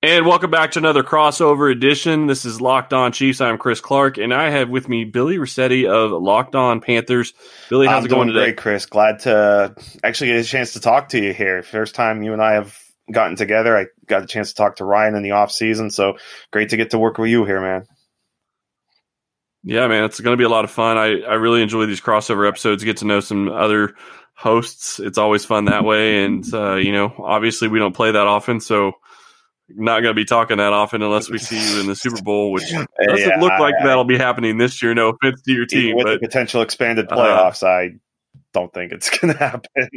And welcome back to another crossover edition. This is Locked On Chiefs. I'm Chris Clark, and I have with me Billy Rossetti of Locked On Panthers. Billy, how's I'm it going today? great, Chris. Glad to actually get a chance to talk to you here. First time you and I have gotten together. I got a chance to talk to Ryan in the off season, so great to get to work with you here, man. Yeah, man, it's going to be a lot of fun. I, I really enjoy these crossover episodes. Get to know some other hosts. It's always fun that way. And uh, you know, obviously, we don't play that often, so not going to be talking that often unless we see you in the Super Bowl, which doesn't Yeah, look like I- that'll be happening this year. No offense to your team, With but the potential expanded uh, playoffs, I don't think it's going to happen.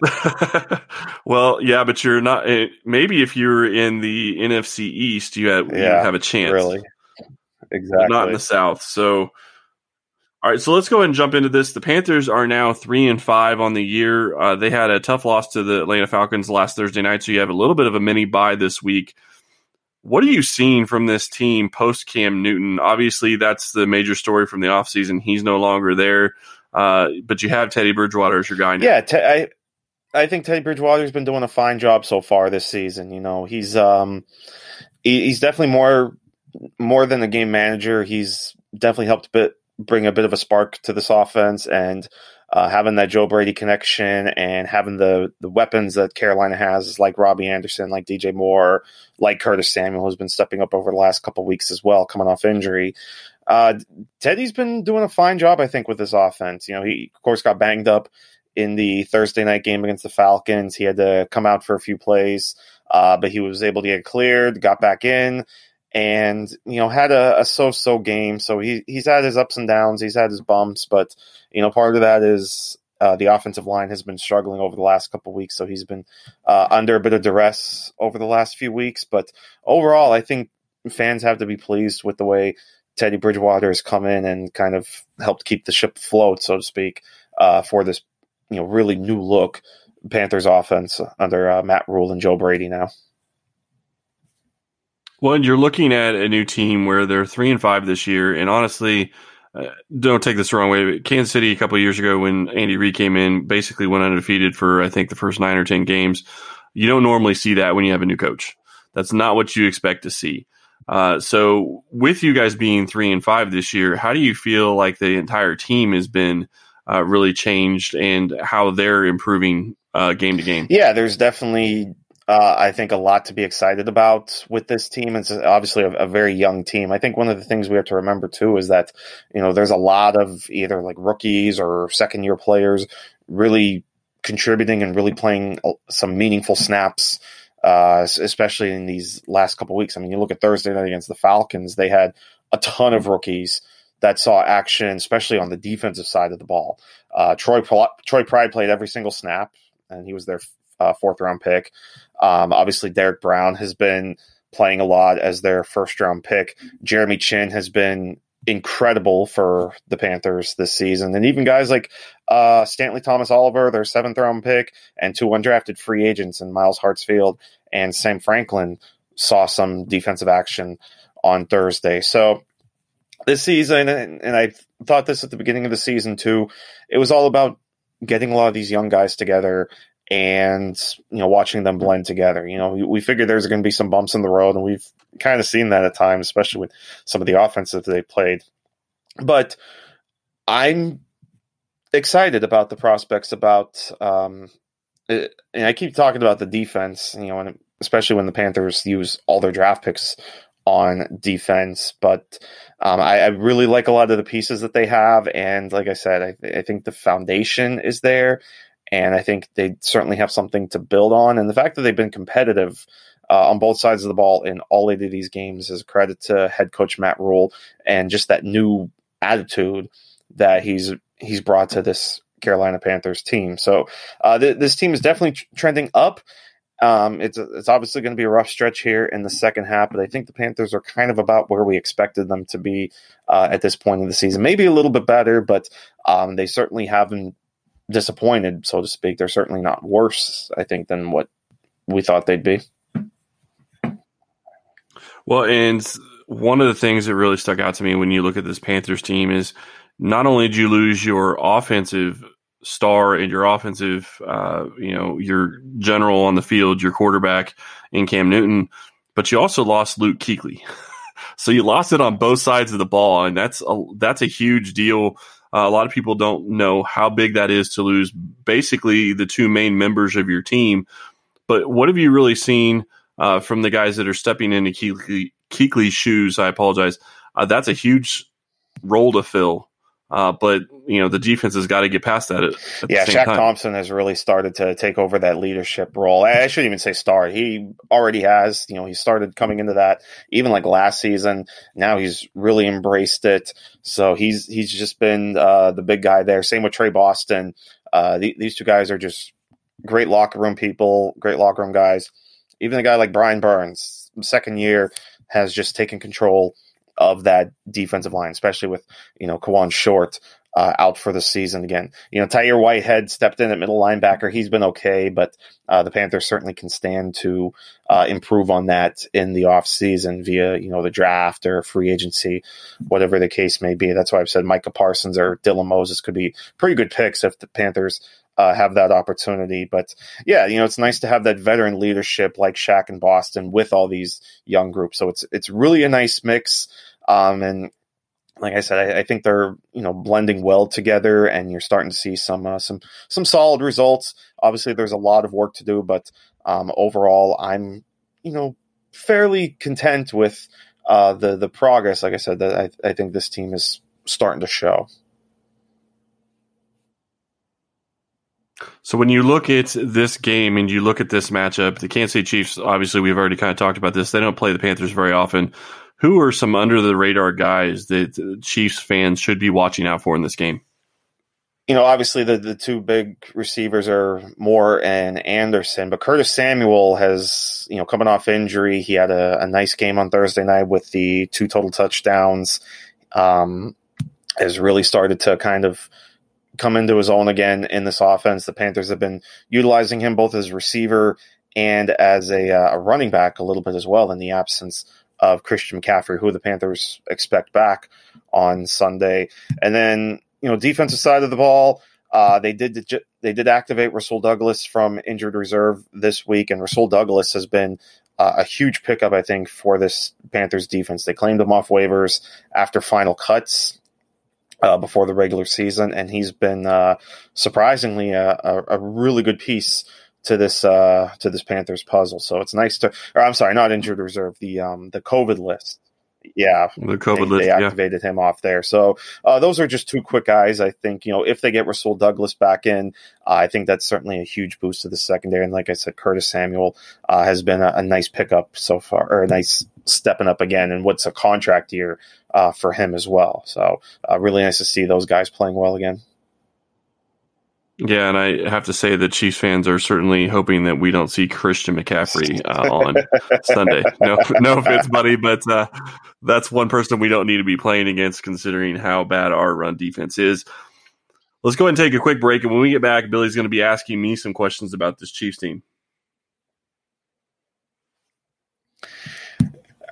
well, yeah, but you're not. eh, Maybe if you're in the NFC East, you have, you have a chance. Really, but exactly. not in the South. So, all right, so let's go ahead and jump into this. The Panthers are now three and five on the year. Uh, they had a tough loss to the Atlanta Falcons last Thursday night, so you have a little bit of a mini bye this week. What are you seeing from this team post Cam Newton? Obviously, that's the major story from the offseason. He's no longer there, uh, but you have Teddy Bridgewater as your guy now. Yeah, te- I I think Teddy Bridgewater's been doing a fine job so far this season. You know, he's um he, he's definitely more more than a game manager. He's definitely helped a bit bring a bit of a spark to this offense and uh, having that Joe Brady connection and having the the weapons that Carolina has, like Robbie Anderson, like DJ Moore, like Curtis Samuel, who's been stepping up over the last couple weeks as well, coming off injury. Uh, Teddy's been doing a fine job, I think, with this offense. You know, he of course got banged up in the Thursday night game against the Falcons. He had to come out for a few plays, uh, but he was able to get cleared, got back in, and you know had a, a so-so game. So he he's had his ups and downs, he's had his bumps, but you know part of that is. Uh, the offensive line has been struggling over the last couple weeks, so he's been uh, under a bit of duress over the last few weeks. But overall, I think fans have to be pleased with the way Teddy Bridgewater has come in and kind of helped keep the ship afloat, so to speak, uh, for this you know really new look Panthers offense under uh, Matt Rhule and Joe Brady now. Well, and you're looking at a new team where they're three and five this year, and honestly, uh, don't take this the wrong way. But Kansas City a couple years ago, when Andy Reid came in, basically went undefeated for I think the first nine or ten games. You don't normally see that when you have a new coach. That's not what you expect to see. Uh, so, with you guys being three and five this year, how do you feel like the entire team has been uh, really changed and how they're improving uh, game to game? Yeah, there's definitely uh, I think a lot to be excited about with this team. It's obviously a, a, very young team. I think one of the things we have to remember too is that you know there's a lot of either like rookies or second year players really contributing and really playing some meaningful snaps. Uh, especially in these last couple weeks. I mean, you look at Thursday night against the Falcons; they had a ton of rookies that saw action, especially on the defensive side of the ball. Uh, Troy Troy Pride played every single snap, and he was their uh, fourth round pick. Um, obviously, Derrick Brown has been playing a lot as their first round pick. Jeremy Chinn has been incredible for the Panthers this season, and even guys like uh, Stanley Thomas Oliver, their seventh round pick, and two undrafted free agents in Myles Hartsfield and Sam Franklin saw some defensive action on Thursday. So this season, and, and I thought this at the beginning of the season too, it was all about getting a lot of these young guys together and you know watching them blend together. You know, we, we figured there's going to be some bumps in the road, and we've kind of seen that at times, especially with some of the offenses they played. But I'm excited about the prospects about um, it, and I keep talking about the defense, you know, and especially when the Panthers use all their draft picks on defense. But um, I, I, really like a lot of the pieces that they have, and like I said, I, I think the foundation is there, and I think they certainly have something to build on. And the fact that they've been competitive. Uh, on both sides of the ball in all eight of these games is a credit to head coach Matt Rhule and just that new attitude that he's he's brought to this Carolina Panthers team. So uh, th- this team is definitely t- trending up. Um, it's it's obviously going to be a rough stretch here in the second half, but I think the Panthers are kind of about where we expected them to be uh, at this point in the season. Maybe a little bit better, but um, they certainly haven't disappointed, so to speak. They're certainly not worse, I think, than what we thought they'd be. Well, and one of the things that really stuck out to me when you look at this Panthers team is not only did you lose your offensive star and your offensive, uh, you know, your general on the field, your quarterback in Cam Newton, but you also lost Luke Kuechly. so you lost it on both sides of the ball, and that's a, that's a huge deal. Uh, a lot of people don't know how big that is to lose basically the two main members of your team. But what have you really seen uh, from the guys that are stepping into Kuechly's shoes? I apologize. Uh, that's a huge role to fill. Uh, but you know the defense has got to get past that. At, at yeah, Shaq time. Thompson has really started to take over that leadership role. I shouldn't even say start. He already has. You know, he started coming into that even like last season. Now he's really embraced it. So he's he's just been uh, the big guy there. Same with Tre Boston. Uh, the, these two guys are just great locker room people, great locker room guys. Even a guy like Brian Burns, second year, has just taken control of that defensive line, especially with you know Kawann Short uh, out for the season again. You know, Tahir Whitehead stepped in at middle linebacker. He's been okay, but uh, the Panthers certainly can stand to uh, improve on that in the offseason via, you know, the draft or free agency, whatever the case may be. That's why I've said Micah Parsons or Dylan Moses could be pretty good picks if the Panthers uh, have that opportunity. But yeah, you know, it's nice to have that veteran leadership like Shaq in Boston with all these young groups. So it's it's really a nice mix. Um, and like I said, I, I, think they're you know blending well together, and you're starting to see some uh, some some solid results. Obviously, there's a lot of work to do, but um, overall, I'm you know fairly content with uh, the the progress. Like I said, that I, I think this team is starting to show. So when you look at this game and you look at this matchup, the Kansas City Chiefs, obviously we've already kind of talked about this. They don't play the Panthers very often. Who are some under the radar guys that Chiefs fans should be watching out for in this game? You know, obviously the, the two big receivers are Moore and Anderson, but Curtis Samuel has, you know, coming off injury. He had a, a nice game on Thursday night with the two total touchdowns. Um, has really started to kind of come into his own again in this offense. The Panthers have been utilizing him both as receiver and as a, uh, a running back a little bit as well in the absence of Christian McCaffrey, who the Panthers expect back on Sunday. And then, you know, defensive side of the ball, uh, they did they did activate Rasul Douglas from injured reserve this week, and Rasul Douglas has been uh, a huge pickup, I think, for this Panthers defense. They claimed him off waivers after final cuts uh, before the regular season, and he's been uh, surprisingly a, a, a, really good piece to this uh, to this Panthers puzzle. So it's nice to, or I'm sorry, not injured reserve, the um, the COVID list. Yeah, the COVID they. They activated yeah. him off there. So uh, those are just two quick guys. I think you know if they get Rasul Douglas back in, uh, I think that's certainly a huge boost to the secondary. And like I said, Curtis Samuel uh, has been a, a, nice pickup so far, or a nice stepping up again. And what's a contract year uh, for him as well. So uh, really nice to see those guys playing well again. Yeah, and I have to say that Chiefs fans are certainly hoping that we don't see Christian McCaffrey uh, on Sunday. No, no offense, buddy, but uh, that's one person we don't need to be playing against, considering how bad our run defense is. Let's go ahead and take a quick break, and when we get back, Billy's going to be asking me some questions about this Chiefs team.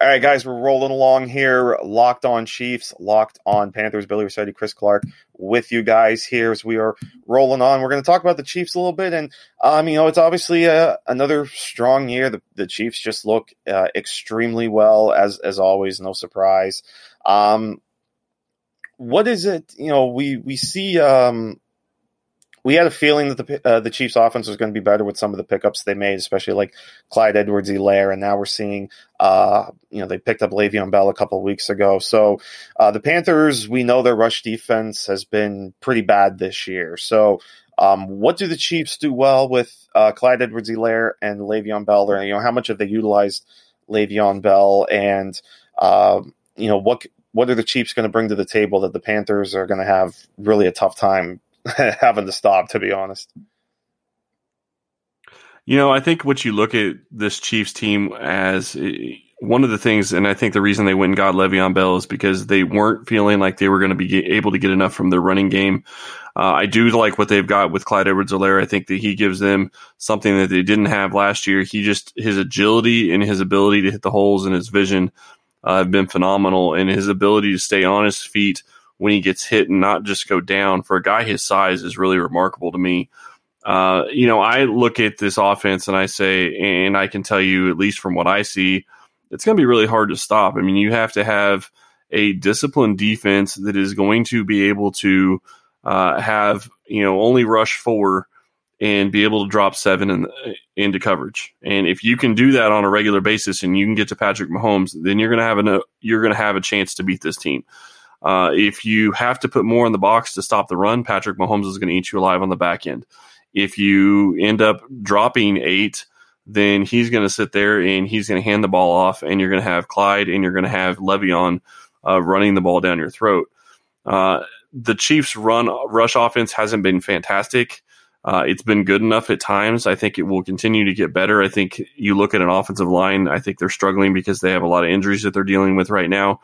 All right, guys, we're rolling along here. Locked on Chiefs, locked on Panthers. Billy Rossetti, Chris Clark with you guys here as we are rolling on. We're going to talk about the Chiefs a little bit. And, um, you know, it's obviously uh, another strong year. The, the Chiefs just look uh, extremely well, as, as always, no surprise. Um, what is it? You know, we, we see, um, we had a feeling that the uh, the Chiefs' offense was going to be better with some of the pickups they made, especially like Clyde Edwards-Helaire, and now we're seeing, uh, you know, they picked up Le'Veon Bell a couple weeks ago. So uh, the Panthers, we know their rush defense has been pretty bad this year. So um, what do the Chiefs do well with uh, Clyde Edwards-Helaire and Le'Veon Bell? Or, you know, how much have they utilized Le'Veon Bell, and um, you know what what are the Chiefs going to bring to the table that the Panthers are going to have really a tough time having to stop, to be honest. You know, I think what you look at this Chiefs team as eh, one of the things, and I think the reason they went and got Le'Veon Bell is because they weren't feeling like they were going to be able to get enough from their running game. Uh, I do like what they've got with Clyde Edwards-Helaire. I think that he gives them something that they didn't have last year. He just, his agility and his ability to hit the holes and his vision uh, have been phenomenal, and his ability to stay on his feet – when he gets hit and not just go down for a guy his size is really remarkable to me. Uh, you know, I look at this offense and I say, and I can tell you, at least from what I see, it's going to be really hard to stop. I mean, you have to have a disciplined defense that is going to be able to uh, have you know only rush four and be able to drop seven in, into coverage. And if you can do that on a regular basis and you can get to Patrick Mahomes, then you're going to have a you're going to have a chance to beat this team. Uh, if you have to put more in the box to stop the run, Patrick Mahomes is going to eat you alive on the back end. If you end up dropping eight, then he's going to sit there and he's going to hand the ball off, and you're going to have Clyde and you're going to have Le'Veon uh, running the ball down your throat. Uh, the Chiefs' run rush offense hasn't been fantastic. Uh, it's been good enough at times. I think it will continue to get better. I think you look at an offensive line, I think they're struggling because they have a lot of injuries that they're dealing with right now.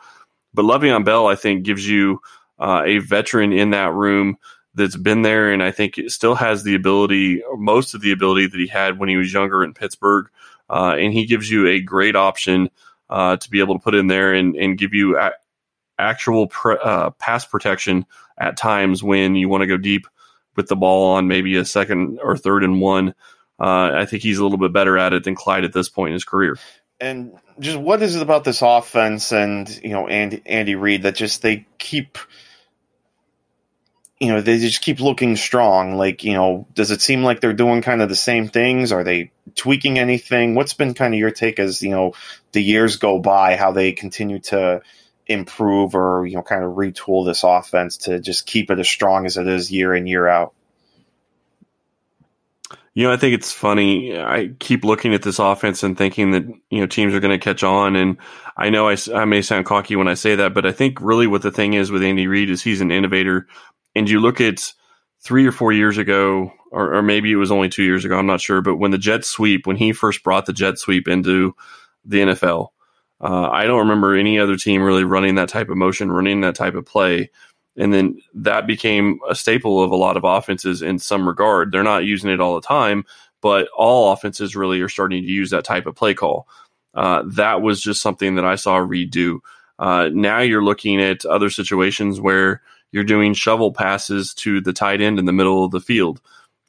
But Le'Veon Bell, I think, gives you uh, a veteran in that room that's been there, and I think it still has the ability, most of the ability that he had when he was younger in Pittsburgh. Uh, and he gives you a great option uh, to be able to put in there and, and give you a- actual pre- uh, pass protection at times when you want to go deep with the ball on maybe a second or third and one. Uh, I think he's a little bit better at it than Clyde at this point in his career. And just what is it about this offense and you know Andy Andy Reid that just they keep you know they just keep looking strong? Like you know does it seem like they're doing kind of the same things? Are they tweaking anything? What's been kind of your take as you know the years go by how they continue to improve or you know kind of retool this offense to just keep it as strong as it is year in year out? You know, I think it's funny. I keep looking at this offense and thinking that you know teams are going to catch on, and I know I, I may sound cocky when I say that, but I think really what the thing is with Andy Reid is he's an innovator, and you look at three or four years ago, or, or maybe it was only two years ago, I'm not sure, but when the jet sweep, when he first brought the jet sweep into the NFL, uh, I don't remember any other team really running that type of motion, running that type of play. And then that became a staple of a lot of offenses in some regard. They're not using it all the time, but all offenses really are starting to use that type of play call. Uh, that was just something that I saw Reid do. Uh, now you're looking at other situations where you're doing shovel passes to the tight end in the middle of the field.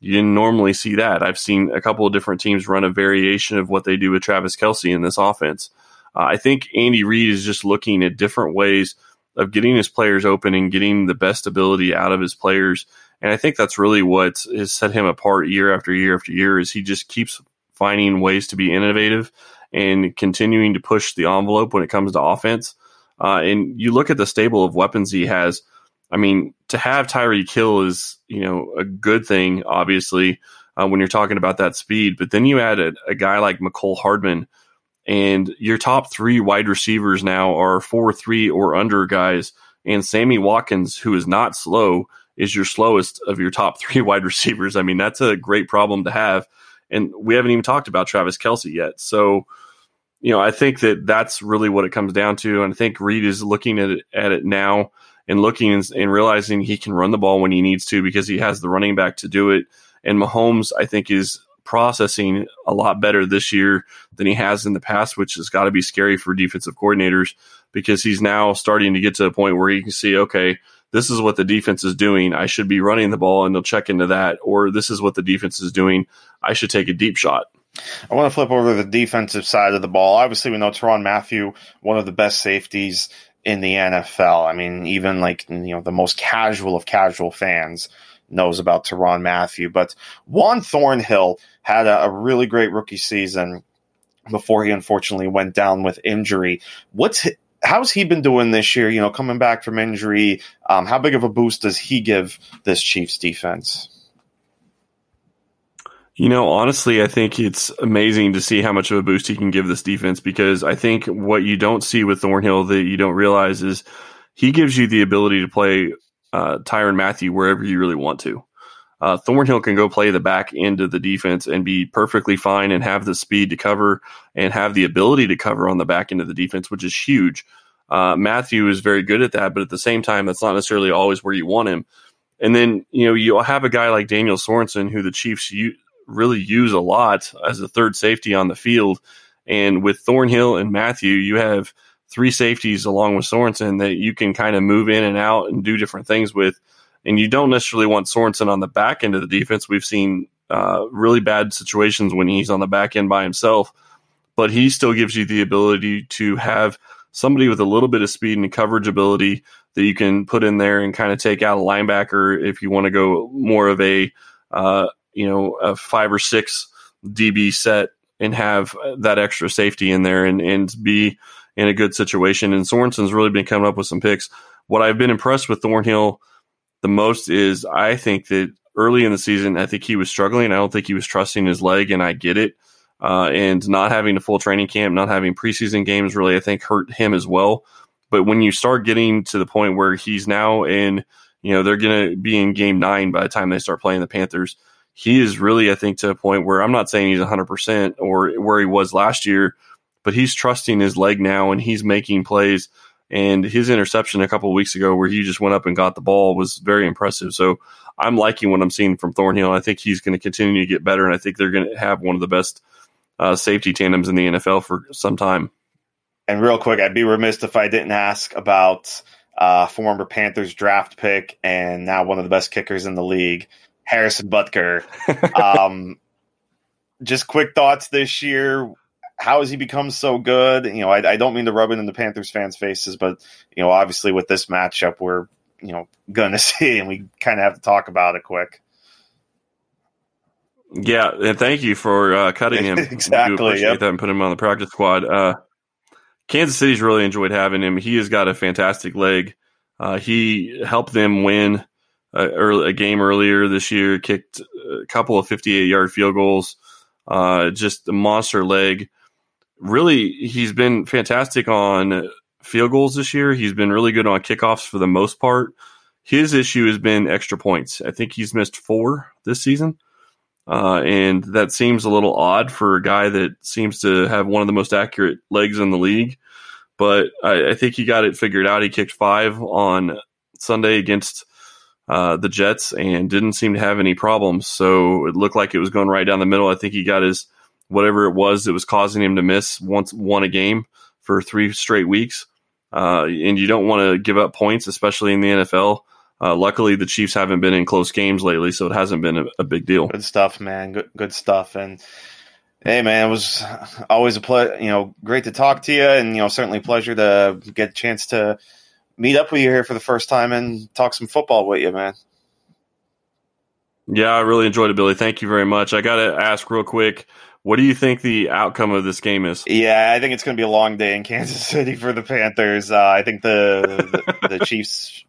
You didn't normally see that. I've seen a couple of different teams run a variation of what they do with Travis Kelce in this offense. Uh, I think Andy Reid is just looking at different ways of getting his players open and getting the best ability out of his players. And I think that's really what has set him apart year after year after year is he just keeps finding ways to be innovative and continuing to push the envelope when it comes to offense. Uh, and you look at the stable of weapons he has. I mean, to have Tyreek Hill is, you know, a good thing, obviously, uh, when you're talking about that speed. But then you add a, a guy like Mecole Hardman, and your top three wide receivers now are four three or under guys. And Sammy Watkins, who is not slow, is your slowest of your top three wide receivers. I mean, that's a great problem to have. And we haven't even talked about Travis Kelce yet. So, you know, I think that that's really what it comes down to. And I think Reid is looking at it, at it now and looking and, and realizing he can run the ball when he needs to because he has the running back to do it. And Mahomes, I think, is processing a lot better this year than he has in the past, which has got to be scary for defensive coordinators because he's now starting to get to a point where he can see, okay, this is what the defense is doing. I should be running the ball and they'll check into that. Or this is what the defense is doing. I should take a deep shot. I want to flip over to the defensive side of the ball. Obviously, we know Tyrann Mathieu, one of the best safeties in the NFL. I mean, even like, you know, the most casual of casual fans knows about Tyrann Mathieu. But Juan Thornhill had a, a really great rookie season before he unfortunately went down with injury. What's how's he been doing this year? You know, coming back from injury, um, how big of a boost does he give this Chiefs defense? You know, honestly, I think it's amazing to see how much of a boost he can give this defense because I think what you don't see with Thornhill that you don't realize is he gives you the ability to play uh, Tyrann Mathieu wherever you really want to. Uh, Thornhill can go play the back end of the defense and be perfectly fine and have the speed to cover and have the ability to cover on the back end of the defense, which is huge. Uh, Mathieu is very good at that, but at the same time, that's not necessarily always where you want him. And then, you know, you'll have a guy like Daniel Sorensen, who the Chiefs u- really use a lot as a third safety on the field. And with Thornhill and Mathieu, you have – three safeties along with Sorensen that you can kind of move in and out and do different things with. And you don't necessarily want Sorensen on the back end of the defense. We've seen uh, really bad situations when he's on the back end by himself. but he still gives you the ability to have somebody with a little bit of speed and coverage ability that you can put in there and kind of take out a linebacker if you want to go more of a uh, you know a five or six DB set and have that extra safety in there and and be in a good situation. And Sorensen's really been coming up with some picks. What I've been impressed with Thornhill the most is I think that early in the season, I think he was struggling. I don't think he was trusting his leg, and I get it. Uh, and not having a full training camp, not having preseason games really, I think hurt him as well. But when you start getting to the point where he's now in, you know, they're going to be in game nine by the time they start playing the Panthers, he is really, I think, to a point where I'm not saying he's 100% or where he was last year, but he's trusting his leg now and he's making plays. And his interception a couple weeks ago, where he just went up and got the ball, was very impressive. So I'm liking what I'm seeing from Thornhill. I think he's going to continue to get better, and I think they're going to have one of the best uh, safety tandems in the NFL for some time. And real quick, I'd be remiss if I didn't ask about uh, former Panthers draft pick and now one of the best kickers in the league, Harrison Butker. um, just quick thoughts this year. How has he become so good? You know, I, I don't mean to rub it in the Panthers fans' faces, but you know, obviously with this matchup, we're you know going to see, and we kind of have to talk about it quick. Yeah, and thank you for uh, cutting him. exactly. appreciate yep. that and put him on the practice squad. Uh, Kansas City's really enjoyed having him. He has got a fantastic leg. Uh, he helped them win a, early, a, game earlier this year. Kicked a couple of 58 yard field goals. Uh, just a monster leg. Really, he's been fantastic on field goals this year. He's been really good on kickoffs for the most part. His issue has been extra points. I think he's missed four this season. Uh, and that seems a little odd for a guy that seems to have one of the most accurate legs in the league. But I, I think he got it figured out. He kicked five on Sunday against uh, the Jets and didn't seem to have any problems. So it looked like it was going right down the middle. I think he got his whatever it was that was causing him to miss once won a game for three straight weeks. Uh, and you don't want to give up points, especially in the NFL. Uh, luckily, the Chiefs haven't been in close games lately, so it hasn't been a, a, big deal. Good stuff, man. Good, good stuff. And hey, man, it was always a pleasure. You know, great to talk to you, and you know, certainly a pleasure to get a chance to meet up with you here for the first time and talk some football with you, man. Yeah, I really enjoyed it, Billy. Thank you very much. I got to ask real quick. What do you think the outcome of this game is? Yeah, I think it's going to be a long day in Kansas City for the Panthers. Uh, I think the, the, the Chiefs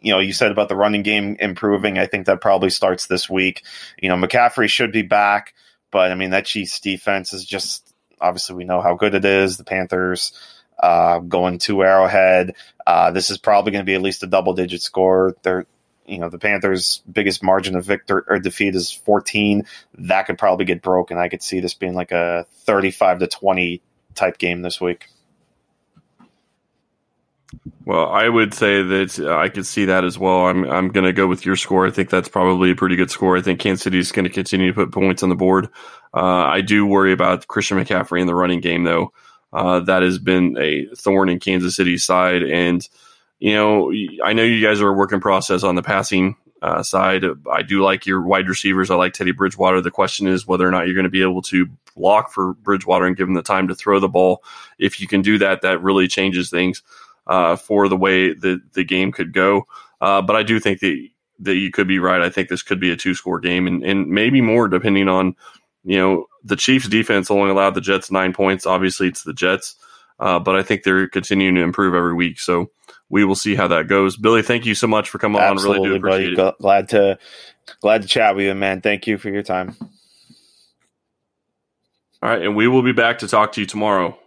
you know, you said about the running game improving. I think that probably starts this week. You know, McCaffrey should be back, but I mean, that Chiefs defense is just obviously we know how good it is. The Panthers uh, going to Arrowhead. Uh, this is probably going to be at least a double digit score. They're, you know, the Panthers' biggest margin of victory or defeat is 14. That could probably get broken. I could see this being like a 35 to 20 type game this week. Well, I would say that uh, I could see that as well. I'm I'm going to go with your score. I think that's probably a pretty good score. I think Kansas City is going to continue to put points on the board. Uh, I do worry about Christian McCaffrey in the running game, though. Uh, that has been a thorn in Kansas City's side, and you know I know you guys are a work in process on the passing uh, side. I do like your wide receivers. I like Teddy Bridgewater. The question is whether or not you're going to be able to block for Bridgewater and give him the time to throw the ball. If you can do that, that really changes things uh, for the way that the game could go. Uh, but I do think that that you could be right. I think this could be a two score game and, and maybe more depending on, you know, the Chiefs defense only allowed the Jets nine points. Obviously it's the Jets. Uh, but I think they're continuing to improve every week. So we will see how that goes. Billy, thank you so much for coming Absolutely, on. Really do appreciate buddy. it. Glad to glad to chat with you, man. Thank you for your time. All right, and we will be back to talk to you tomorrow.